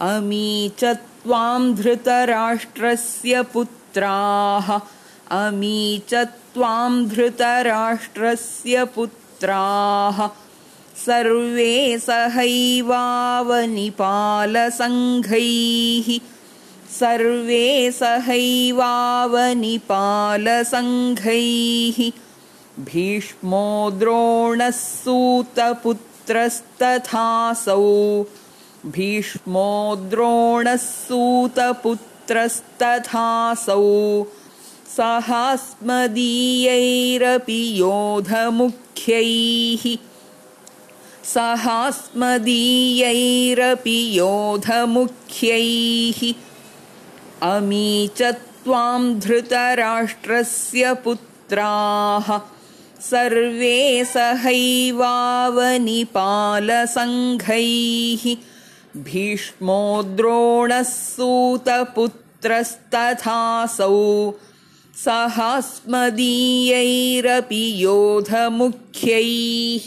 अमी च त्वां धृतराष्ट्रस्य पुत्राः। अमी च त्वां धृतराष्ट्रस्य पुत्राः। सर्वे सहैवावनिपालसङ्घैः। सर्वे सहैवावनिपालसङ्घैः। भीष्मो द्रोणः सूतपुत्रस्तथासौ भीष्मो द्रोणः सूतपुत्रस्तथासौ सहास्मदीयैरपि योधमुख्यैः सहास्मदीयैरपि योधमुख्यैः त्वां धृतराष्ट्रस्य पुत्राः सर्वे सहैवावनिपालसङ्घैः भीष्मो द्रोणः सूतपुत्रस्तथासौ सहास्मदीयैरपि योधमुख्यैः